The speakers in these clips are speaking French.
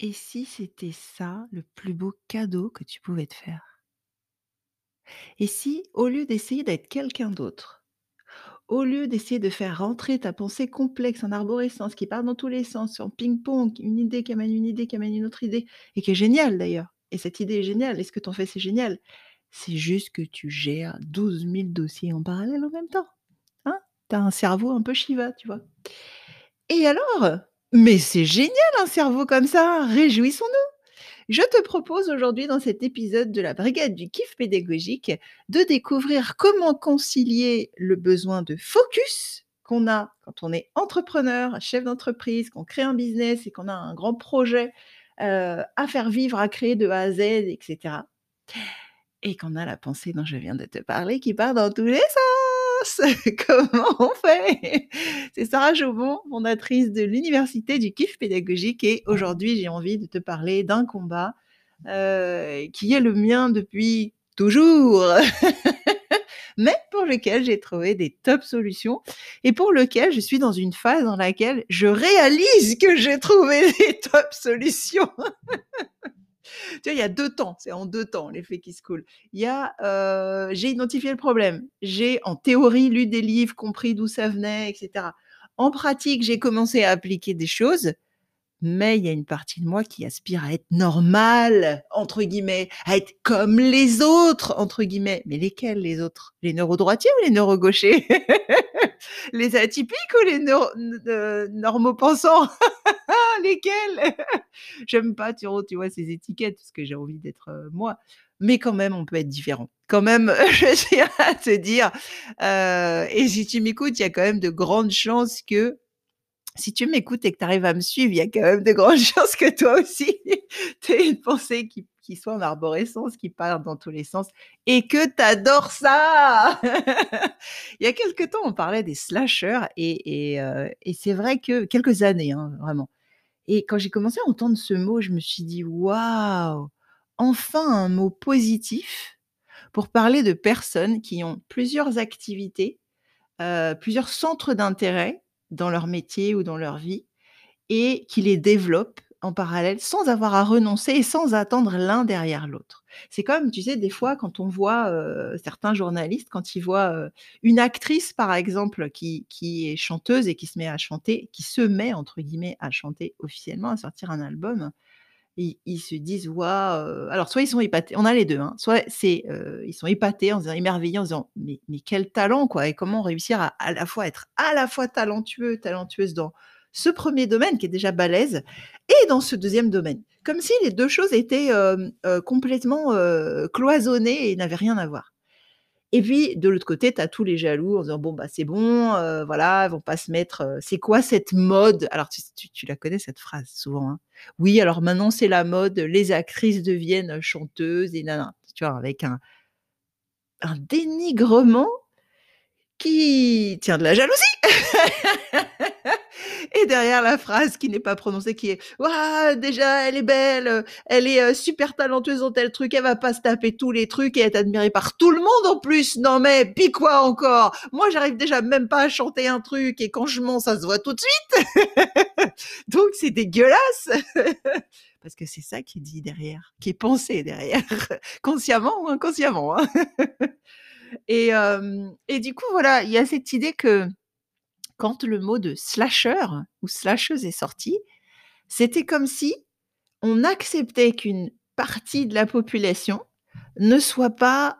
Et si c'était ça le plus beau cadeau que tu pouvais te faire? Et si, au lieu d'essayer d'être quelqu'un d'autre, au lieu d'essayer de faire rentrer ta pensée complexe en arborescence qui part dans tous les sens, en ping-pong, une idée qui amène une idée, qui amène une autre idée et qui est géniale d'ailleurs et cette idée est géniale et ce que tu en fais, c'est génial? C'est juste que tu gères 12 000 dossiers en parallèle en même temps, hein? Tu un cerveau un peu Shiva, tu vois? Et alors? Mais c'est génial un cerveau comme ça! Réjouissons-nous! Je te propose aujourd'hui dans cet épisode de la brigade du kiff pédagogique, de découvrir comment concilier le besoin de focus qu'on a quand on est entrepreneur, chef d'entreprise, qu'on crée un business et qu'on a un grand projet, heu, à faire vivre, à créer de A à Z et cetera et qu'on a la pensée dont je viens de te parler qui part dans tous les sens! Comment on fait? C'est Sarah Jaubon, fondatrice de l'université du kiff pédagogique et aujourd'hui, j'ai envie de te parler d'un combat, heu, qui est le mien depuis toujours, mais pour lequel j'ai trouvé des top solutions et pour lequel je suis dans une phase dans laquelle je réalise que j'ai trouvé des top solutions. Tu vois, il y a 2 temps, c'est en 2 temps l'effet qui se coule. Il y a, heu, j'ai identifié le problème, j'ai en théorie lu des livres, compris d'où ça venait et cetera. En pratique, j'ai commencé à appliquer des choses, mais il y a une partie de moi qui aspire à être «normal» entre guillemets, à être «comme les autres» entre guillemets. Mais lesquels les autres? Les neuro-droitiers ou les neuro-gauchers? Les atypiques ou les neuro n heu, normaux-pensants? Lesquels? J'aime pas tu vois, ces étiquettes parce que j'ai envie d'être, heu, moi, mais quand même on peut être différent. Quand même, je tiens à te dire, heu et si tu m'écoutes, il y a quand même de grandes chances que si tu m'écoutes et que tu arrives à me suivre, il y a quand même de grandes chances que toi aussi, tu aies une pensée qui qui soit en arborescence, qui part dans tous les sens et que tu adores ça! Il y a quelque temps, on parlait des slasheurs et heu et c'est vrai que quelques années, hein, vraiment et quand j'ai commencé à entendre ce mot, je me suis dit: «Waouh! Enfin un mot positif pour parler de personnes qui ont plusieurs activités, heu, plusieurs centres d'intérêt dans leur métier ou dans leur vie et qui les développent en parallèle sans avoir à renoncer et sans attendre l'un derrière l'autre». C'est comme, tu sais, des fois quand on voit, heu, certains journalistes, quand ils voient, heu, une actrice par exemple qui qui est chanteuse et qui se met à chanter, qui se met entre guillemets «à chanter» officiellement, à sortir un album, ils se disent: «Waouh!» heu, alors soit ils sont épatés, on a les 2, hein, soit c'est, heu, ils sont épatés en se disant émerveillés en se disant: «Mais quel talent quoi et comment réussir à la fois être à la fois talentueux, talentueuse dans ce 1er domaine qui est déjà balèze et dans ce 2e domaine». Comme si les 2 choses étaient, heu, complètement, cloisonnées et n'avaient rien à voir et puis de l'autre côté, tu as tous les jaloux en disant: «Bon bah, c'est bon, heu, voilà, elles vont pas se mettre, heu» c'est quoi cette mode? Alors tu tu la connais cette phrase souvent, hein: «Oui, alors maintenant c'est la mode, les actrices deviennent chanteuses et nin», tu vois? Avec un un dénigrement qui tient de la jalousie et derrière la phrase qui n'est pas prononcée qui est: «Waouh! Déjà elle est belle, elle est, heu, super talentueuse dans tel truc, elle va pas se taper tous les trucs et être admirée par tout le monde en plus! Non mais puis quoi encore? Moi j'arrive déjà même pas à chanter un truc et quand je mens ça se voit tout de suite!» donc c'est dégueulasse parce que c'est ça qui est dit derrière, qui est pensé derrière, consciemment ou inconsciemment, hein et du coup voilà, il y a cette idée que quand le mot de slasheur ou slasheuse est sorti, c'était comme si on acceptait qu'une partie de la population ne soit pas,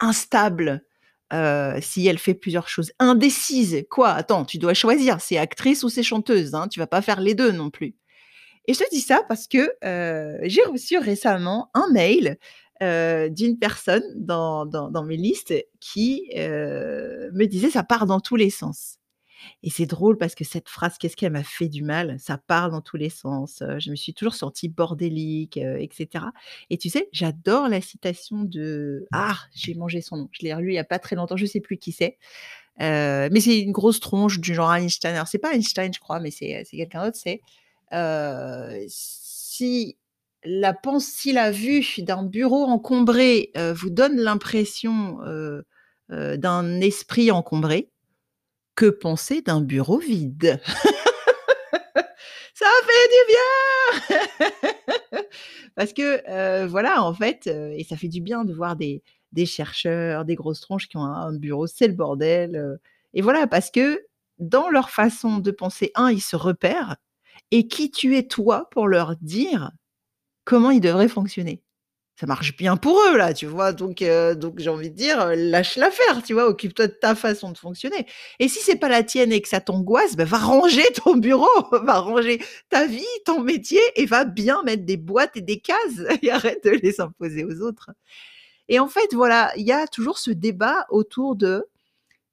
instable, heu, si elle fait plusieurs choses. Indécise, quoi? Attends, tu dois choisir, c'est actrice ou c'est chanteuse, hein, tu vas pas faire les 2 non plus et je te dis ça parce que, j'ai reçu récemment un mail, heu, d'une personne dans dans mes listes qui, heu, me disait: «Ça part dans tous les sens» et c'est drôle parce que cette phrase, qu'est-ce qu'elle m'a fait du mal, ça part dans tous les sens, heu, je me suis toujours sentie bordélique, heu et tu sais, j'adore la citation de ah! J'ai mangé son nom, je l'ai relu il y a pas très longtemps, je sais plus qui c'est, mais c'est une grosse tronche du genre Einstein. Alors c'est pas Einstein je crois, mais c'est, quelqu'un d'autre, c'est, «Si la pen si la vue d'un bureau encombré, heu, vous donne l'impression, heu heu, d'un esprit encombré, que penser d'un bureau vide?» Ça fait du bien! Parce que, voilà, en fait, et ça fait du bien de voir des des chercheurs, des grosses tronches qui ont un un bureau, c'est le bordel, et voilà, parce que dans leur façon de penser, 1, ils se repèrent et qui tu es toi pour leur dire comment ils devraient fonctionner? Ça marche bien pour eux là, tu vois? Donc heu, donc j'ai envie de dire, heu, lâche l'affaire, tu vois? Occupe-toi de ta façon de fonctionner et si c'est pas la tienne et que ça t'angoisse, bah, va ranger ton bureau, va ranger ta vie, ton métier et va bien mettre des boîtes et des cases et arrête de les imposer aux autres et en fait, voilà, il y a toujours ce débat autour de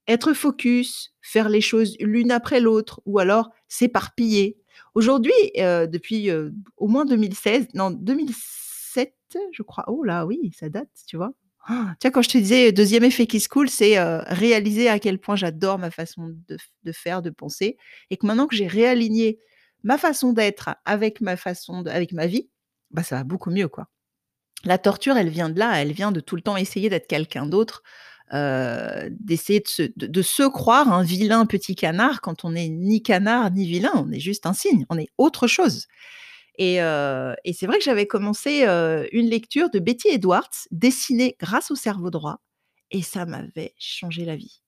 être focus, faire les choses l'une après l'autre ou alors s'éparpiller. Aujourd'hui, heu, depuis, heu, au moins 2016, non 2007, je crois. Oh là, oui, ça date, tu vois? Han! Tu vois, quand je te disais, deuxième effet qui se coule, c'est, heu, réaliser à quel point j'adore ma façon de faire, de penser et que maintenant que j'ai réaligné ma façon d'être avec ma façon avec ma vie, bah, ça va beaucoup mieux, quoi. La torture, elle vient de là, elle vient de tout le temps essayer d'être quelqu'un d'autre, heu, d'essayer de se de se croire un vilain petit canard quand on n'est ni canard ni vilain, on est juste un cygne, on est autre chose et heu et c'est vrai que j'avais commencé, heu, une lecture de Betty Edwards, Dessiner grâce au cerveau droit et ça m'avait changé la vie.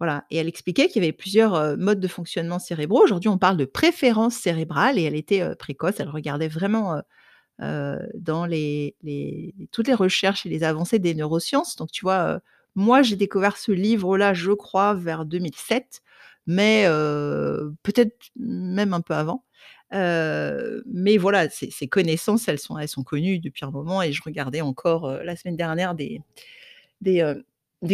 Voilà et elle expliquait qu'il y avait plusieurs, modes de fonctionnement cérébraux. Aujourd'hui, on parle de préférence cérébrale et elle était, précoce. Elle regardait vraiment, dans les les toutes les recherches et les avancées des neurosciences. Donc tu vois, moi, j'ai découvert ce livre-là, je crois, vers 2007, mais peut-être même un peu avant. Mais voilà, ces ces connaissances, elles sont connues depuis un moment et je regardais encore, la semaine dernière des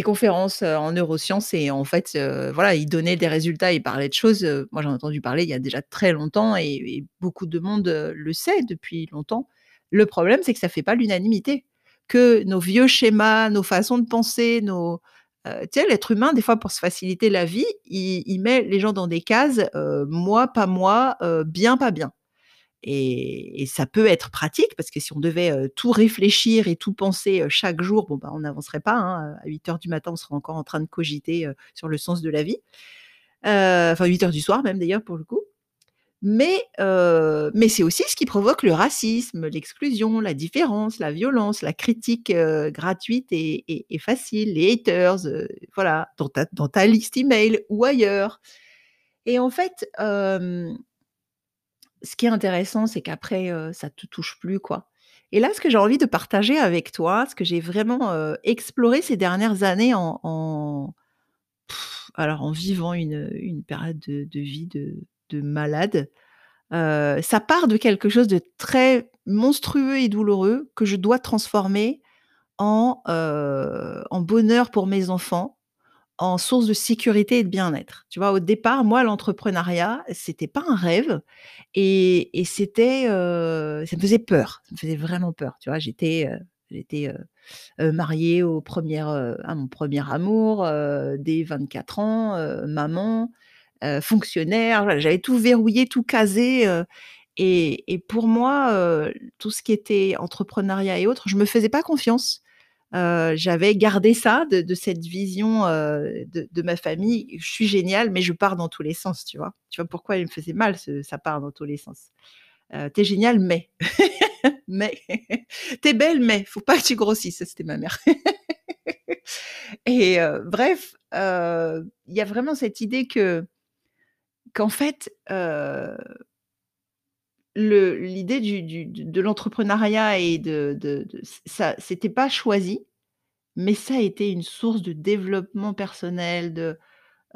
conférences, en neurosciences et en fait, voilà, ils donnaient des résultats, ils parlaient de choses, moi j'en ai entendu parler il y a déjà très longtemps et beaucoup de monde, le sait depuis longtemps. Le problème, c'est que ça fait pas l'unanimité, que nos vieux schémas, nos façons de penser, nos sais, l'être humain, des fois, pour se faciliter la vie, il met les gens dans des cases, heu, moi, pas moi, heu, bien, pas bien et ça peut être pratique parce que si on devait, tout réfléchir et tout penser, chaque jour, bah, on n'avancerait pas, hein, à 08:00 du matin, on serait encore en train de cogiter, sur le sens de la vie. Enfin 08:00 du soir même d'ailleurs pour le coup. Mais heu, mais c'est aussi ce qui provoque le racisme, l'exclusion, la différence, la violence, la critique, heu, gratuite et facile, les haters, heu, voilà, dans ta dans ta liste email ou ailleurs. Et en fait, ce qui est intéressant, c'est qu'après, ça te touche plus, quoi. Et là, ce que j'ai envie de partager avec toi, ce que j'ai vraiment, exploré ces dernières années en alors en vivant une, période de de vie de de malade, heu, ça part de quelque chose de très monstrueux et douloureux que je dois transformer en, heu, en bonheur pour mes enfants, en source de sécurité et de bien-être. Tu vois? Au départ, moi, l'entrepreneuriat, c'était pas un rêve et et c'était, heu, ça me faisait peur, ça me faisait vraiment peur, tu vois? J'étais, j'étais, mariée aux 1res, heu, à mon 1er amour, heu, dès 24 ans, maman, heu, fonctionnaire, j'avais tout verrouillé, tout casé, heu et pour moi, heu, tout ce qui était entrepreneuriat et autres, je me faisais pas confiance. J'avais gardé ça de cette vision, de ma famille. Je suis géniale, mais je pars dans tous les sens, tu vois? Tu vois pourquoi il me faisait mal «ça part dans tous les sens»? Heu, «Tu es géniale mais, mais, tu es belle mais, faut pas que tu grossisses», c'était ma mère et bref, il y a vraiment cette idée que qu'en fait, le l'idée de l'entrepreneuriat et de ça c'était pas choisi, mais ça a été une source de développement personnel, de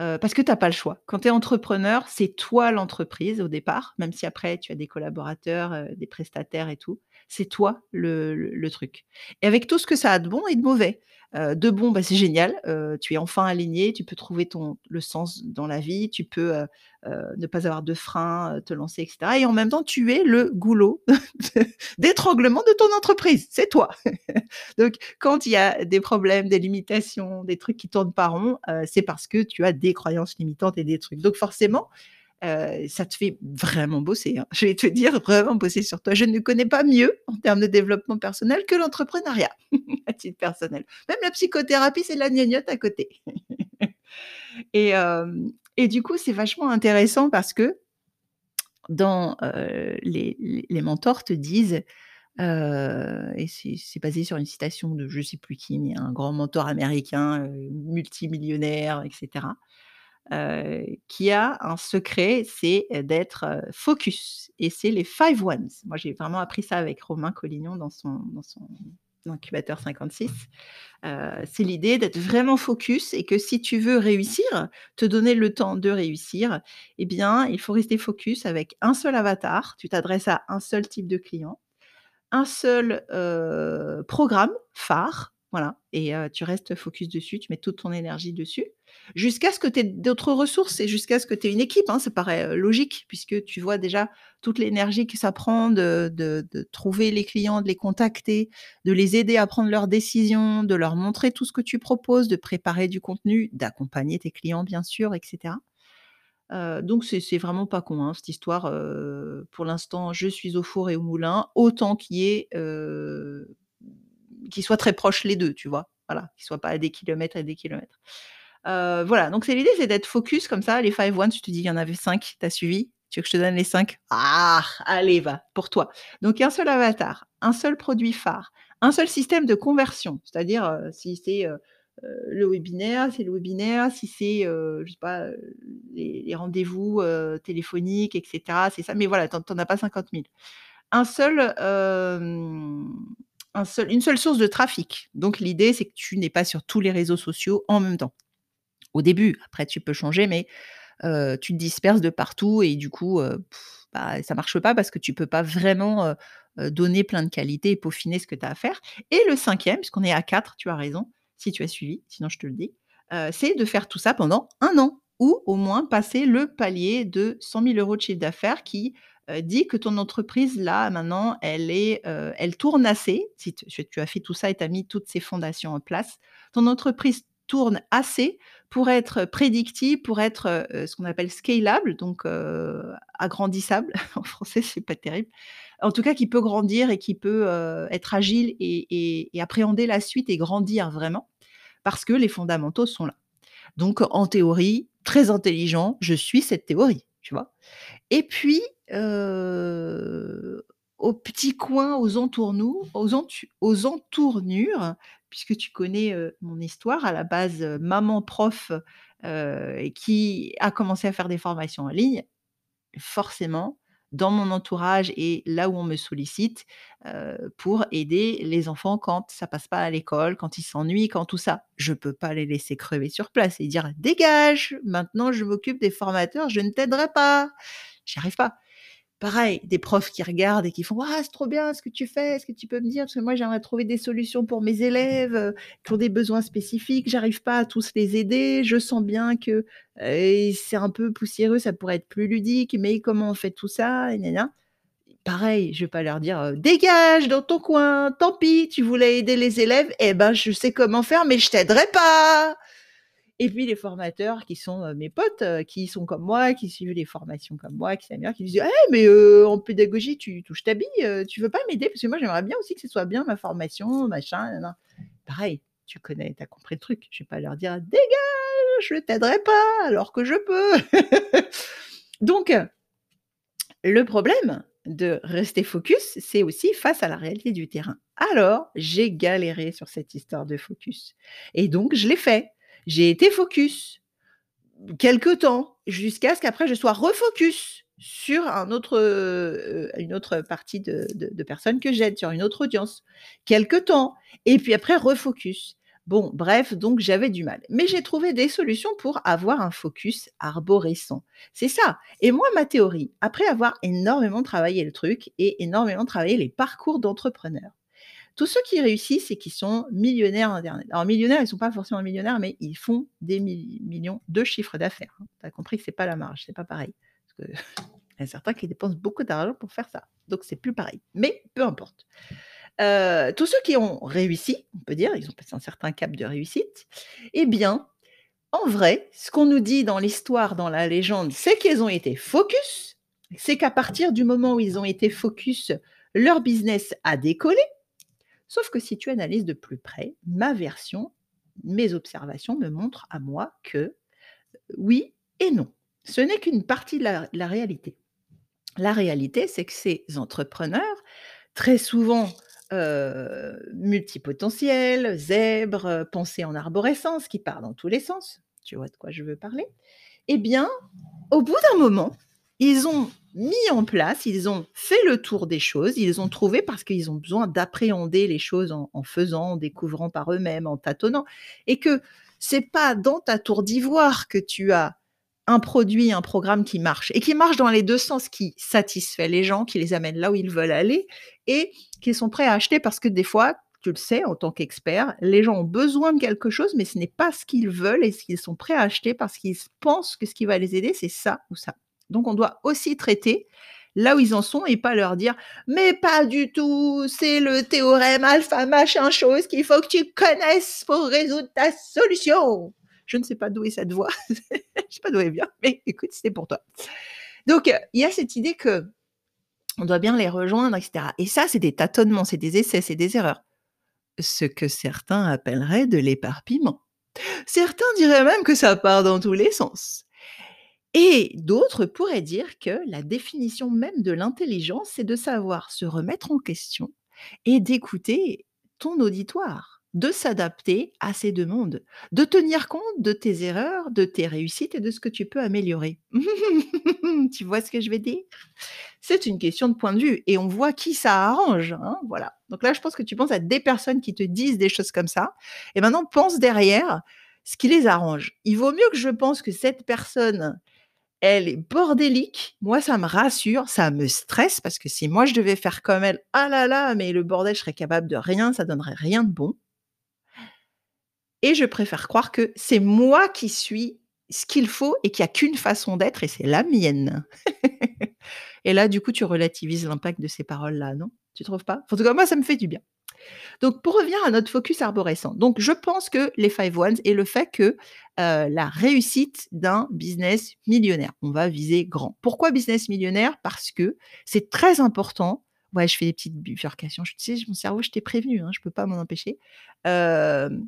heu, parce que tu as pas le choix. Quand tu es entrepreneur, c'est toi l'entreprise au départ, même si après tu as des collaborateurs, heu, des prestataires et tout. C'est toi le truc et avec tout ce que ça a de bon et de mauvais. Heu, de bon, bah, c'est génial, heu, tu es enfin aligné, tu peux trouver ton le sens dans la vie, tu peux, heu, ne pas avoir de frein, te lancer et cetera et en même temps, tu es le goulot d'étranglement de ton entreprise, c'est toi. Donc quand il y a des problèmes, des limitations, des trucs qui tournent pas rond, c'est parce que tu as des croyances limitantes et des trucs. Donc forcément, ça te fait vraiment bosser, hein. Je vais te dire, vraiment bosser sur toi. Je ne connais pas mieux en termes de développement personnel que l'entrepreneuriat, à titre personnel. Même la psychothérapie, c'est la gnognotte à côté et du coup, c'est vachement intéressant parce que Dans, les mentors te disent, et c'est basé sur une citation de je sais plus qui, mais un grand mentor américain, multimillionnaire et heu, qui a un secret, c'est, heu, d'être, heu, focus et c'est les 5 ones. Moi, j'ai vraiment appris ça avec Romain Collignon dans son incubateur 56. Heu, c'est l'idée d'être vraiment focus et que si tu veux réussir, te donner le temps de réussir, eh bien, il faut rester focus avec un seul avatar. Tu t'adresses à un seul type de client, un seul, programme phare, voilà et tu restes focus dessus, tu mets toute ton énergie dessus, jusqu'à ce que tu aies d'autres ressources et jusqu'à ce que tu aies une équipe, hein. Ça paraît, logique puisque tu vois déjà toute l'énergie que ça prend de trouver les clients, de les contacter, de les aider à prendre leurs décisions, de leur montrer tout ce que tu proposes, de préparer du contenu, d'accompagner tes clients bien sûr et cetera. Heu, donc c'est vraiment pas con, hein, cette histoire, pour l'instant, je suis au four et au moulin, autant qu'il y ait, qu'ils soient très proches les 2, tu vois? Voilà, qu'ils soient pas à des kilomètres et des kilomètres. Heu, voilà, donc c'est l'idée, c'est d'être focus comme ça, les 5 ones, je te dis, il y en avait 5, tu as suivi? Tu veux que je te donne les 5? Ah! Allez, va, pour toi. Donc un seul avatar, un seul produit phare, un seul système de conversion, c'est-à-dire, heu, si c'est, heu, le webinaire, c'est le webinaire, si c'est, je sais pas, les rendez-vous, téléphoniques et cetera, c'est ça, mais voilà, tu en tu en as pas 50 000. Un seul, un une seule source de trafic. Donc l'idée, c'est que tu n'es pas sur tous les réseaux sociaux en même temps. Au début, après tu peux changer, mais heu, tu te disperses de partout et du coup, heu, bah, ça marche pas parce que tu peux pas vraiment, heu, donner plein de qualités et peaufiner ce que tu as à faire et le 5e, puisqu'on est à 4, tu as raison, si tu as suivi, sinon je te le dis, c'est de faire tout ça pendant 1 an ou au moins passer le palier de 100 000 € de chiffre d'affaires qui, heu, dit que ton entreprise là, maintenant, elle est, heu, elle tourne assez, si tu as fait tout ça et tu as mis toutes ces fondations en place. Ton entreprise tourne assez pour être prédictible, pour être, heu, ce qu'on appelle scalable, donc agrandissable. En français, c'est pas terrible. En tout cas, qui peut grandir et qui peut, être agile et appréhender la suite et grandir vraiment, parce que les fondamentaux sont là. Donc en théorie, très intelligent, je suis cette théorie, tu vois? Et puis, heu, au petit coin, aux entournou aux aux entournures, puisque tu connais, heu, mon histoire, à la base, heu, maman prof, qui a commencé à faire des formations en ligne, forcément, dans mon entourage et là où on me sollicite, pour aider les enfants quand ça passe pas à l'école, quand ils s'ennuient, quand tout ça. Je peux pas les laisser crever sur place et dire: «Dégage! Maintenant je m'occupe des formateurs, je ne t'aiderai pas!» J'y arrive pas. Pareil, des profs qui regardent et qui font: «Waouh, c'est trop bien ce que tu fais, est-ce que tu peux me dire? Parce que moi j'aimerais trouver des solutions pour mes élèves, heu, qui ont des besoins spécifiques, j'arrive pas à tous les aider, je sens bien que, heu, c'est un peu poussiéreux, ça pourrait être plus ludique, mais comment on fait tout ça?» et. Pareil, je vais pas leur dire, heu: «Dégage dans ton coin, tant pis, tu voulais aider les élèves, et ben, je sais comment faire, mais je t'aiderai pas!» Et puis les formateurs qui sont, mes potes, qui sont comme moi, qui suivent les formations comme moi, qui s'améliorent, qui disent: «Eh mais en pédagogie, tu touches ta bille, tu veux pas m'aider? Parce que moi j'aimerais bien aussi que ce soit bien ma formation, machin, nin nin». Pareil, tu connais, tu as compris le truc. Je vais pas leur dire: «Dégage, je t'aiderai pas alors que je peux!» donc le problème de rester focus, c'est aussi face à la réalité du terrain. Alors, j'ai galéré sur cette histoire de focus et donc je l'ai fait. J'ai été focus quelque temps, jusqu'à ce qu'après je sois refocus sur heu, une autre partie de personnes que j'aide, sur une autre audience, quelque temps et puis après refocus. Bon, bref, donc j'avais du mal, mais j'ai trouvé des solutions pour avoir un focus arborescent. C'est ça et moi, ma théorie, après avoir énormément travaillé le truc et énormément travaillé les parcours d'entrepreneurs. Tous ceux qui réussissent et qui sont millionnaires internet. Alors millionnaires, ils sont pas forcément millionnaires, mais ils font des mi millions de chiffre d'affaires, hein. Tu as compris que c'est pas la marge, c'est pas pareil. Parce il y a certains qui dépensent beaucoup d'argent pour faire ça, donc c'est plus pareil, mais peu importe. Heu, tous ceux qui ont réussi, on peut dire, ils ont passé un certain cap de réussite, eh bien, en vrai, ce qu'on nous dit dans l'histoire, dans la légende, c'est qu'ils ont été focus, c'est qu'à partir du moment où ils ont été focus, leur business a décollé. Sauf que si tu analyses de plus près, ma version, mes observations me montrent à moi que, oui et non. Ce n'est qu'une partie de la réalité. La réalité, c'est que ces entrepreneurs, très souvent, heu, multipotentiels, zèbres, heu, pensées en arborescence, qui partent dans tous les sens, tu vois de quoi je veux parler? Eh bien, au bout d'un moment, ils ont mis en place, ils ont fait le tour des choses, ils ont trouvé parce qu'ils ont besoin d'appréhender les choses en en faisant, en découvrant par eux-mêmes, en tâtonnant et que c'est pas dans ta tour d'ivoire que tu as un produit, un programme qui marche et qui marche dans les 2 sens, qui satisfait les gens, qui les amène là où ils veulent aller et qu'ils sont prêts à acheter parce que des fois, tu le sais en tant qu'expert, les gens ont besoin de quelque chose, mais ce n'est pas ce qu'ils veulent et ce qu'ils sont prêts à acheter parce qu'ils pensent que ce qui va les aider, c'est ça ou ça. Donc on doit aussi traiter là où ils en sont et pas leur dire: «Mais pas du tout, c'est le théorème alpha machin chose qu'il faut que tu connaisses pour résoudre ta solution!» je ne sais pas d'où est cette voix, je sais pas d'où elle vient, mais écoute, c'est pour toi. Donc, il y a cette idée qu'on doit bien les rejoindre et cetera et ça, c'est des tâtonnements, c'est des essais, c'est des erreurs. Ce que certains appelleraient de l'éparpillement. Certains diraient même que ça part dans tous les sens et d'autres pourraient dire que la définition même de l'intelligence, c'est de savoir se remettre en question et d'écouter ton auditoire, de s'adapter à ses demandes, de tenir compte de tes erreurs, de tes réussites et de ce que tu peux améliorer. Tu vois ce que je veux dire? C'est une question de point de vue et on voit qui ça arrange, hein, voilà. Donc là, je pense que tu penses à des personnes qui te disent des choses comme ça et maintenant pense derrière ce qui les arrange. Il vaut mieux que je pense que cette personne, elle est bordélique, moi ça me rassure, ça me stresse parce que si moi je devais faire comme elle, ah là là, mais le bordel, je serais capable de rien, ça donnerait rien de bon et je préfère croire que c'est moi qui suis ce qu'il faut et qu'il y a qu'une façon d'être et c'est la mienne. Et là, du coup, tu relativises l'impact de ces paroles-là, non? Tu trouves pas? En tout cas, moi, ça me fait du bien. Donc pour revenir à notre focus arborescent, donc je pense que les 5 Ones et le fait que, heu, la réussite d'un business millionnaire, on va viser grand. Pourquoi business millionnaire? Parce que c'est très important ouais, je fais des petites bifurcations, tu sais, mon cerveau, je t'ai prévenu, hein, je peux pas m'en empêcher. Hem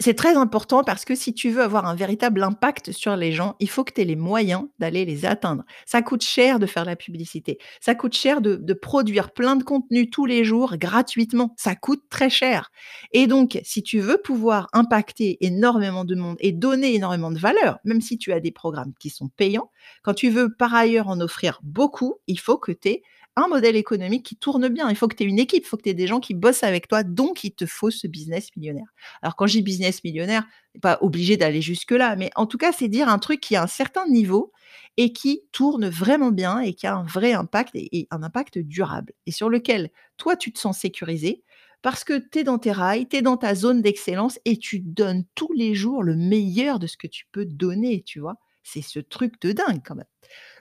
c'est très important parce que si tu veux avoir un véritable impact sur les gens, il faut que tu aies les moyens d'aller les atteindre. Ça coûte cher de faire la publicité. Ça coûte cher de produire plein de contenus tous les jours gratuitement. Ça coûte très cher et donc si tu veux pouvoir impacter énormément de monde et donner énormément de valeur, même si tu as des programmes qui sont payants, quand tu veux par ailleurs en offrir beaucoup, il faut que tu aies un modèle économique qui tourne bien. Il faut que tu aies une équipe, il faut que tu aies des gens qui bossent avec toi, donc il te faut ce business millionnaire. Alors quand je dis business millionnaire, pas obligé d'aller jusque-là, mais en tout cas, c'est dire un truc qui a un certain niveau et qui tourne vraiment bien et qui a un vrai impact et et un impact durable et sur lequel toi, tu te sens sécurisé parce que tu es dans tes rails, tu es dans ta zone d'excellence et tu donnes tous les jours le meilleur de ce que tu peux donner, tu vois? C'est ce truc de dingue quand même.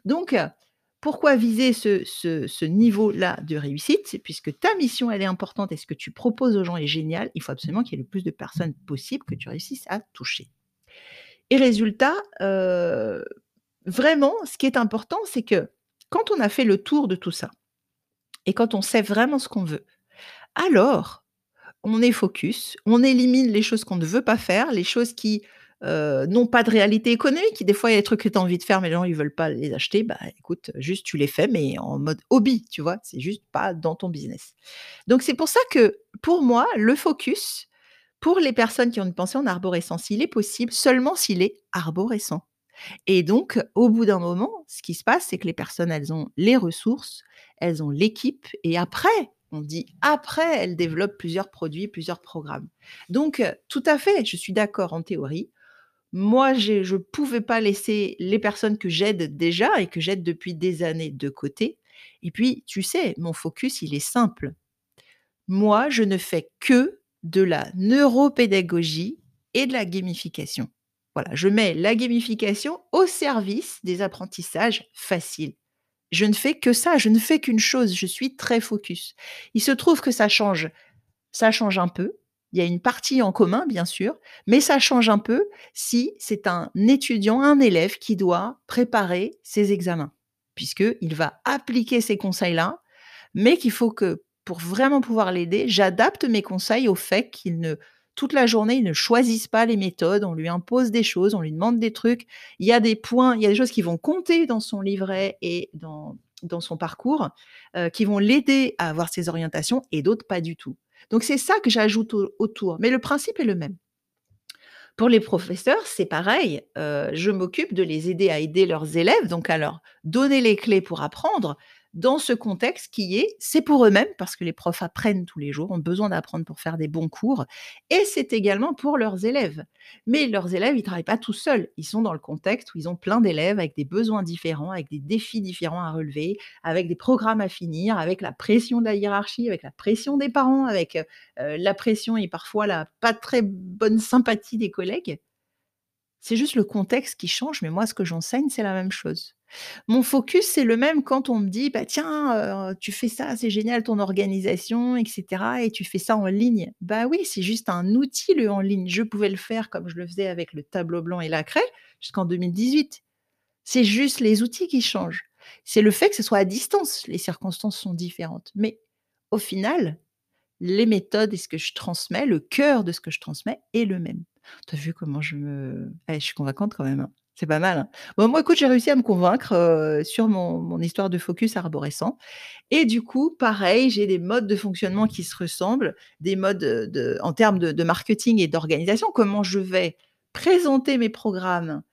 Donc pourquoi viser ce niveau-là de réussite? Puisque ta mission, elle est importante et ce que tu proposes aux gens est génial, il faut absolument qu'il y ait le plus de personnes possible que tu réussisses à toucher et résultat, heu, vraiment, ce qui est important, c'est que quand on a fait le tour de tout ça et quand on sait vraiment ce qu'on veut, alors on est focus, on élimine les choses qu'on ne veut pas faire, les choses qui, heu, n'ont pas de réalité économique. Des fois, il y a des trucs que tu as envie de faire, mais les gens, ils veulent pas les acheter. Bah, écoute, juste tu les fais, mais en mode hobby, tu vois? C'est juste pas dans ton business. Donc c'est pour ça que, pour moi, le focus, pour les personnes qui ont une pensée en arborescence, il est possible seulement s'il est arborescent et donc au bout d'un moment, ce qui se passe, c'est que les personnes, elles ont les ressources, elles ont l'équipe et après, on dit après, elles développent plusieurs produits, plusieurs programmes. Donc heu, tout à fait, je suis d'accord en théorie. Moi, je pouvais pas laisser les personnes que j'aide déjà et que j'aide depuis des années de côté et puis, tu sais, mon focus, il est simple. Moi, je ne fais que de la neuropédagogie et de la gamification. Voilà, je mets la gamification au service des apprentissages faciles. Je ne fais que ça, je ne fais qu'une chose, je suis très focus. Il se trouve que ça change ça change un peu. Il y a une partie en commun, bien sûr, mais ça change un peu si c'est un étudiant, un élève qui doit préparer ses examens, puisqu'il va appliquer ces conseils-là, mais qu'il faut que, pour vraiment pouvoir l'aider, j'adapte mes conseils au fait qu'il ne toute la journée, il ne choisisse pas les méthodes, on lui impose des choses, on lui demande des trucs. Il y a des points, il y a des choses qui vont compter dans son livret et dans son parcours, heu, qui vont l'aider à avoir ses orientations et d'autres pas du tout. Donc c'est ça que j'ajoute au autour, mais le principe est le même. Pour les professeurs, c'est pareil, heu, je m'occupe de les aider à aider leurs élèves, donc à leur donner les clés pour apprendre dans ce contexte qui est c'est pour eux-mêmes parce que les profs apprennent tous les jours, ont besoin d'apprendre pour faire des bons cours et c'est également pour leurs élèves. Mais leurs élèves, ils travaillent pas tout seuls, ils sont dans le contexte où ils ont plein d'élèves avec des besoins différents, avec des défis différents à relever, avec des programmes à finir, avec la pression de la hiérarchie, avec la pression des parents, avec, heu, la pression et parfois la pas très bonne sympathie des collègues. C'est juste le contexte qui change, mais moi ce que j'enseigne, c'est la même chose. Mon focus, c'est le même quand on me dit: «Bah, tiens, heu, tu fais ça, c'est génial ton organisation et cetera et tu fais ça en ligne». Bah, oui, c'est juste un outil le en ligne. Je pouvais le faire comme je le faisais avec le tableau blanc et la craie jusqu'en 2018. C'est juste les outils qui changent. C'est le fait que ce soit à distance, les circonstances sont différentes. Mais au final, les méthodes et ce que je transmets, le cœur de ce que je transmets est le même. Tu as vu comment je me eh, je suis convaincante quand même, hein? C'est pas mal, hein? Bon, moi, écoute, j'ai réussi à me convaincre, sur mon mon histoire de focus arborescent et du coup, pareil, j'ai des modes de fonctionnement qui se ressemblent, des modes, de en termes de marketing et d'organisation. Comment je vais présenter mes programmes,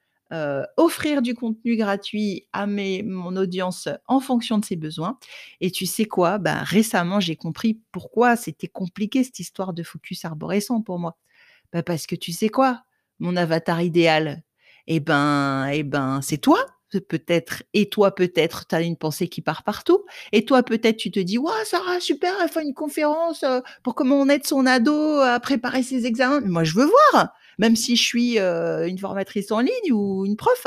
offrir du contenu gratuit à mes mon audience en fonction de ses besoins et tu sais quoi? Ben, récemment, j'ai compris pourquoi c'était compliqué cette histoire de focus arborescent pour moi. Bah, parce que tu sais quoi? Mon avatar idéal, et ben et ben, c'est toi, peut-être et toi peut-être, tu as une pensée qui part partout et toi peut-être tu te dis: «Waouh Sarah super, elle fait une conférence, pour comment on aide son ado à préparer ses examens». Moi je veux voir, même si je suis, une formatrice en ligne ou une prof.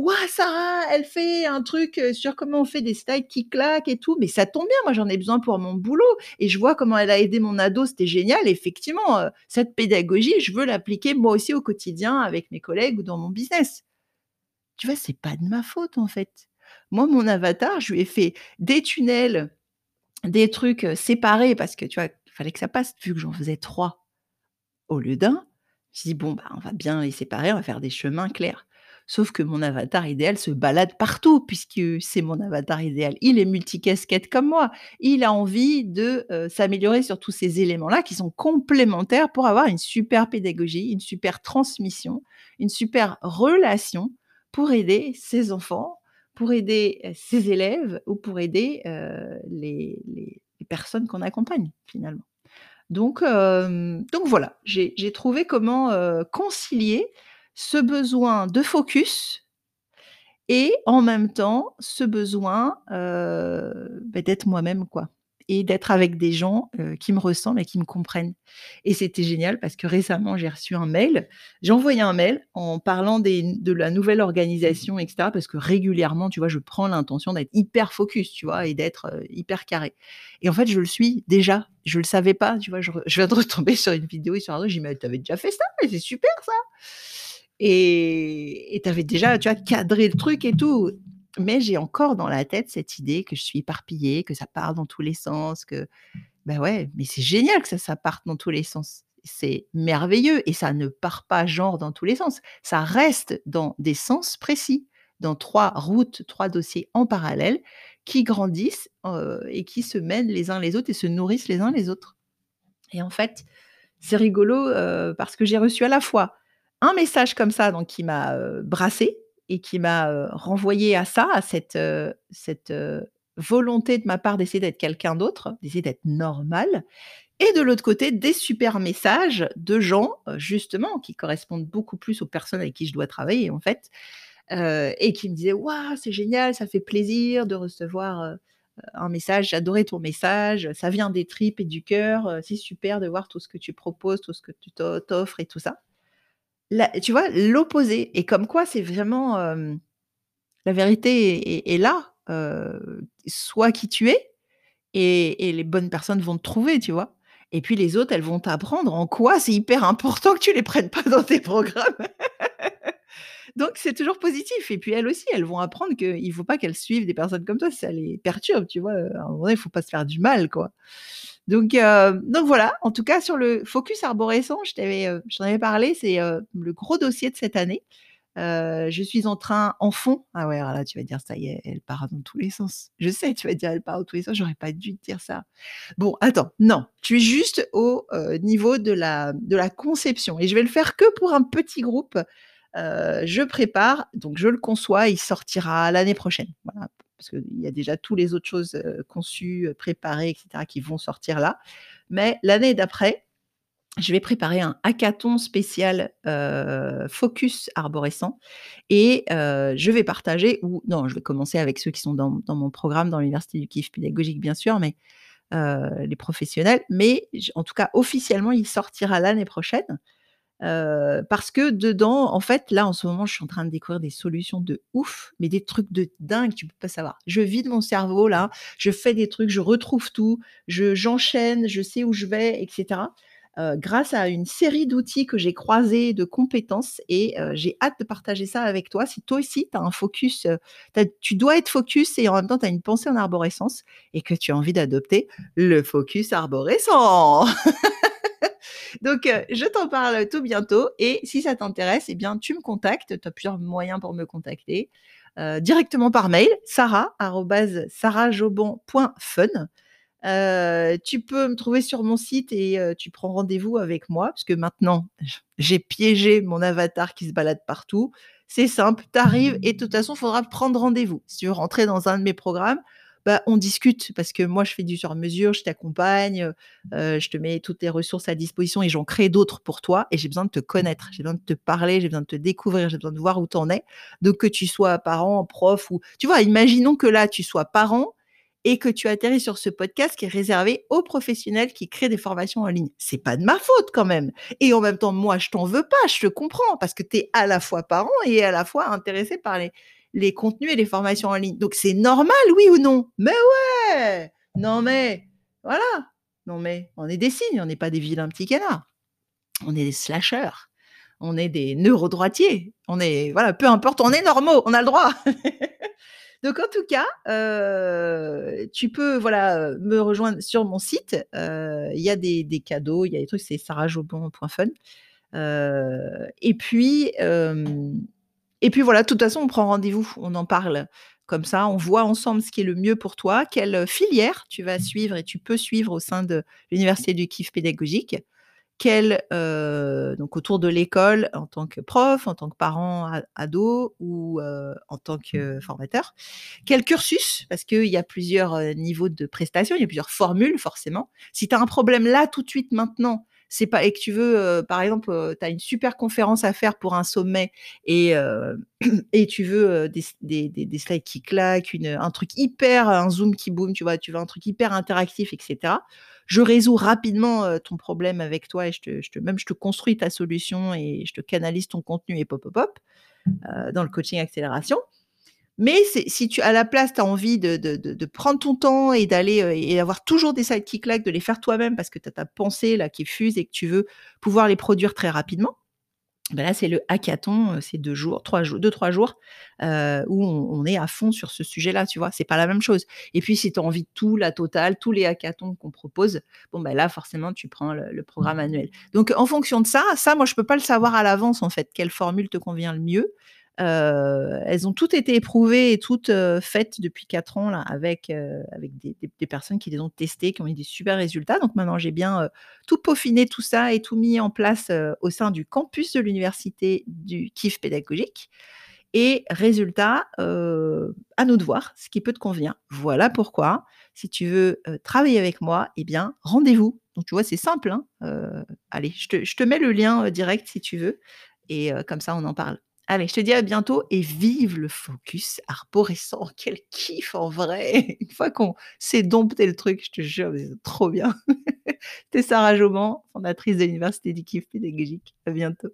«Waouh Sarah, elle fait un truc, sur comment on fait des slides qui claquent et tout». Mais ça tombe bien, moi j'en ai besoin pour mon boulot et je vois comment elle a aidé mon ado, c'était génial. Effectivement, cette pédagogie, je veux l'appliquer moi aussi au quotidien avec mes collègues ou dans mon business. Tu vois, c'est pas de ma faute, en fait. Moi, mon avatar, je lui ai fait des tunnels, des trucs, séparés parce que, tu vois, il fallait que ça passe, vu que j'en faisais 3 au lieu d'1. Je dit: «Bon, bah, on va bien les séparer, on va faire des chemins clairs». Sauf que mon avatar idéal se balade partout puisque c'est mon avatar idéal. Il est multicasquette comme moi. Il a envie de, heu, s'améliorer sur tous ces éléments-là qui sont complémentaires pour avoir une super pédagogie, une super transmission, une super relation pour aider ses enfants, pour aider, heu, ses élèves ou pour aider, heu, les personnes qu'on accompagne finalement. Donc donc voilà, j'ai trouvé comment, concilier ce besoin de focus et en même temps, ce besoin, beh, d'être moi-même, quoi et d'être avec des gens, qui me ressemblent et qui me comprennent et c'était génial parce que récemment, j'ai reçu un mail. J'ai envoyé un mail en parlant des de la nouvelle organisation et cetera parce que régulièrement, tu vois, je prends l'intention d'être hyper focus, tu vois et d'être, hyper carré et en fait, je le suis déjà. Je le savais pas, tu vois? Je viens de retomber sur une vidéo histoire d'eux, j'ai dit: «Mais tu avais déjà fait ça? Mais c'est super ça!» Et tu avais déjà, tu vois, cadré le truc et tout. Mais j'ai encore dans la tête cette idée que je suis éparpillée, que ça part dans tous les sens, que bah, ouais, mais c'est génial que ça parte dans tous les sens. C'est merveilleux et ça ne part pas genre dans tous les sens. Ça reste dans des sens précis, dans 3 routes, 3 dossiers en parallèle qui grandissent, heu et qui se mènent les uns les autres et se nourrissent les uns les autres et en fait, c'est rigolo, heu, parce que j'ai reçu à la fois un message comme ça donc qui m'a, heu, brassée et qui m'a, heu, renvoyée à ça, à cette, cette, volonté de ma part d'essayer d'être quelqu'un d'autre, d'essayer d'être normale et de l'autre côté, des super messages de gens, justement qui correspondent beaucoup plus aux personnes avec qui je dois travailler, en fait, et qui me disaient: «Waouh, c'est génial, ça fait plaisir de recevoir, un message. Adoré ton message, ça vient des tripes et du cœur, c'est super de voir tout ce que tu proposes, tout ce que tu t'o t'offres et tout ça». Tu vois, l'opposé et comme quoi c'est vraiment, hem, la vérité est là, heu, sois qui tu es et et les bonnes personnes vont te trouver, tu vois? Et puis les autres, elles vont t'apprendre en quoi c'est hyper important que tu les prennes pas dans tes programmes. Donc c'est toujours positif et puis elles aussi, elles vont apprendre qu'il faut pas qu'elles suivent des personnes comme toi, ça les perturbe, tu vois? À un moment il faut pas se faire du mal, quoi. Donc heu, donc voilà, en tout cas sur le focus arborescent, je t'avais, heu, je t'en avais parlé, c'est, heu, le gros dossier de cette année. Heu, je suis en train en fond ah ouais, alors là, tu vas dire: «Ça y est, elle part dans tous les sens». Je sais, tu vas dire: «Elle part dans tous les sens», j'aurais pas dû te dire ça. Bon, attends, non, tu es juste au, niveau de la conception et je vais le faire que pour un petit groupe. Je prépare, donc je le conçois, il sortira l'année prochaine. Voilà, parce qu'il y a déjà tous les autres choses, conçues, préparées et cetera qui vont sortir là. Mais l'année d'après, je vais préparer un hackathon spécial, focus arborescent et je vais partager ou non, je vais commencer avec ceux qui sont dans mon programme dans l'université du kiff pédagogique bien sûr, mais les professionnels, mais en tout cas officiellement, il sortira l'année prochaine. Parce que dedans, en fait, là, en ce moment, je suis en train de découvrir des solutions de ouf, mais des trucs de dingue, tu peux pas savoir. Je vide mon cerveau là, je fais des trucs, je retrouve tout, je j'enchaîne, je sais où je vais et cetera, heu, grâce à une série d'outils que j'ai croisés, de compétences et j'ai hâte de partager ça avec toi. Si toi aussi tu as un focus, tu dois être focus et en même temps tu as une pensée en arborescence et que tu as envie d'adopter le focus arborescent. Donc, heu, je t'en parle tout bientôt et si ça t'intéresse eh bien, tu me contactes. Tu as plusieurs moyens pour me contacter, heu, directement par mail, sarah@sarahjoban.fun. Heu, tu peux me trouver sur mon site et tu prends rendez-vous avec moi parce que maintenant, j'ai piégé mon avatar qui se balade partout. C'est simple, tu arrives et de toute façon, il faudra prendre rendez-vous. Si tu veux rentrer dans un de mes programmes, bah, on discute parce que moi, je fais du sur mesure, je t'accompagne, je te mets toutes les ressources à disposition et j'en crée d'autres pour toi et j'ai besoin de te connaître, j'ai besoin de te parler, j'ai besoin de te découvrir, j'ai besoin de voir où tu en es. Donc que tu sois parent, prof ou tu vois, imaginons que là, tu sois parent et que tu atterris sur ce podcast qui est réservé aux professionnels qui créent des formations en ligne. C'est pas de ma faute quand même et en même temps, moi, je t'en veux pas, je te comprends parce que tu es à la fois parent et à la fois intéressé par les les contenus et les formations en ligne. Donc c'est normal, oui ou non? Mais ouais! Non mais voilà, non mais on est des cygnes, on n'est pas des vilains petits canards. On est des slasheurs, on est des neurodroitiers, on est voilà, peu importe, on est normaux, on a le droit. Donc en tout cas, heu, tu peux voilà, me rejoindre sur mon site, heu, il y a des des cadeaux, il y a des trucs, c'est sarahjoban.fun. Heu et puis, hem et puis voilà, de toute façon, on prend rendez-vous, on en parle. Comme ça, on voit ensemble ce qui est le mieux pour toi, quelle filière tu vas suivre et tu peux suivre au sein de l'université du kiff pédagogique. Quel, heu, donc autour de l'école en tant que prof, en tant que parent ado ou heu, en tant que formateur. Quel cursus, parce qu'il y a plusieurs, heu, niveaux de prestations, il y a plusieurs formules forcément. Si tu as un problème là, tout de suite, maintenant, c'est pas et que tu veux, heu, par exemple, heu, tu as une super conférence à faire pour un sommet et et tu veux, des slides qui claquent, une un truc hyper un zoom qui boom, tu vois? Tu veux un truc hyper interactif et cetera. Je résous rapidement, ton problème avec toi et je te même je te construis ta solution et je te canalise ton contenu et pop, pop, pop, dans le coaching accélération. Mais si tu à la place, tu as envie de prendre ton temps et d'aller, heu et avoir toujours des slides qui claquent, de les faire toi-même parce que tu as ta pensée là qui fuse et que tu veux pouvoir les produire très rapidement, bah, là, c'est le hackathon, heu, c'est 2 jours, 3 jours 2-3 jours, heu, où on est à fond sur ce sujet-là, tu vois? C'est pas la même chose et puis si tu as envie de tout, la totale, tous les hackathons qu'on propose, bon, bah, là, forcément, tu prends le programme annuel. Donc en fonction de ça, ça, moi, je peux pas le savoir à l'avance, en fait, quelle formule te convient le mieux. Heu, elles ont toutes été éprouvées et toutes, heu, faites depuis 4 ans là avec, heu, avec des personnes qui les ont testées, qui ont eu des super résultats. Donc maintenant, j'ai bien, tout peaufiné tout ça et tout mis en place, au sein du campus de l'université du kiff pédagogique et résultat, à nous de voir ce qui peut te convenir. Voilà pourquoi, si tu veux, travailler avec moi eh bien, rendez-vous. Donc tu vois, c'est simple, hein, allez, je te je te mets le lien, direct si tu veux et comme ça, on en parle. Allez, je te dis à bientôt et vive le focus arborescent. Quel kiff en vrai! Une fois qu'on s'est dompté le truc, je te jure, c'est trop bien. C'était Sarah fondatrice de l'université du kiff pédagogique. À bientôt.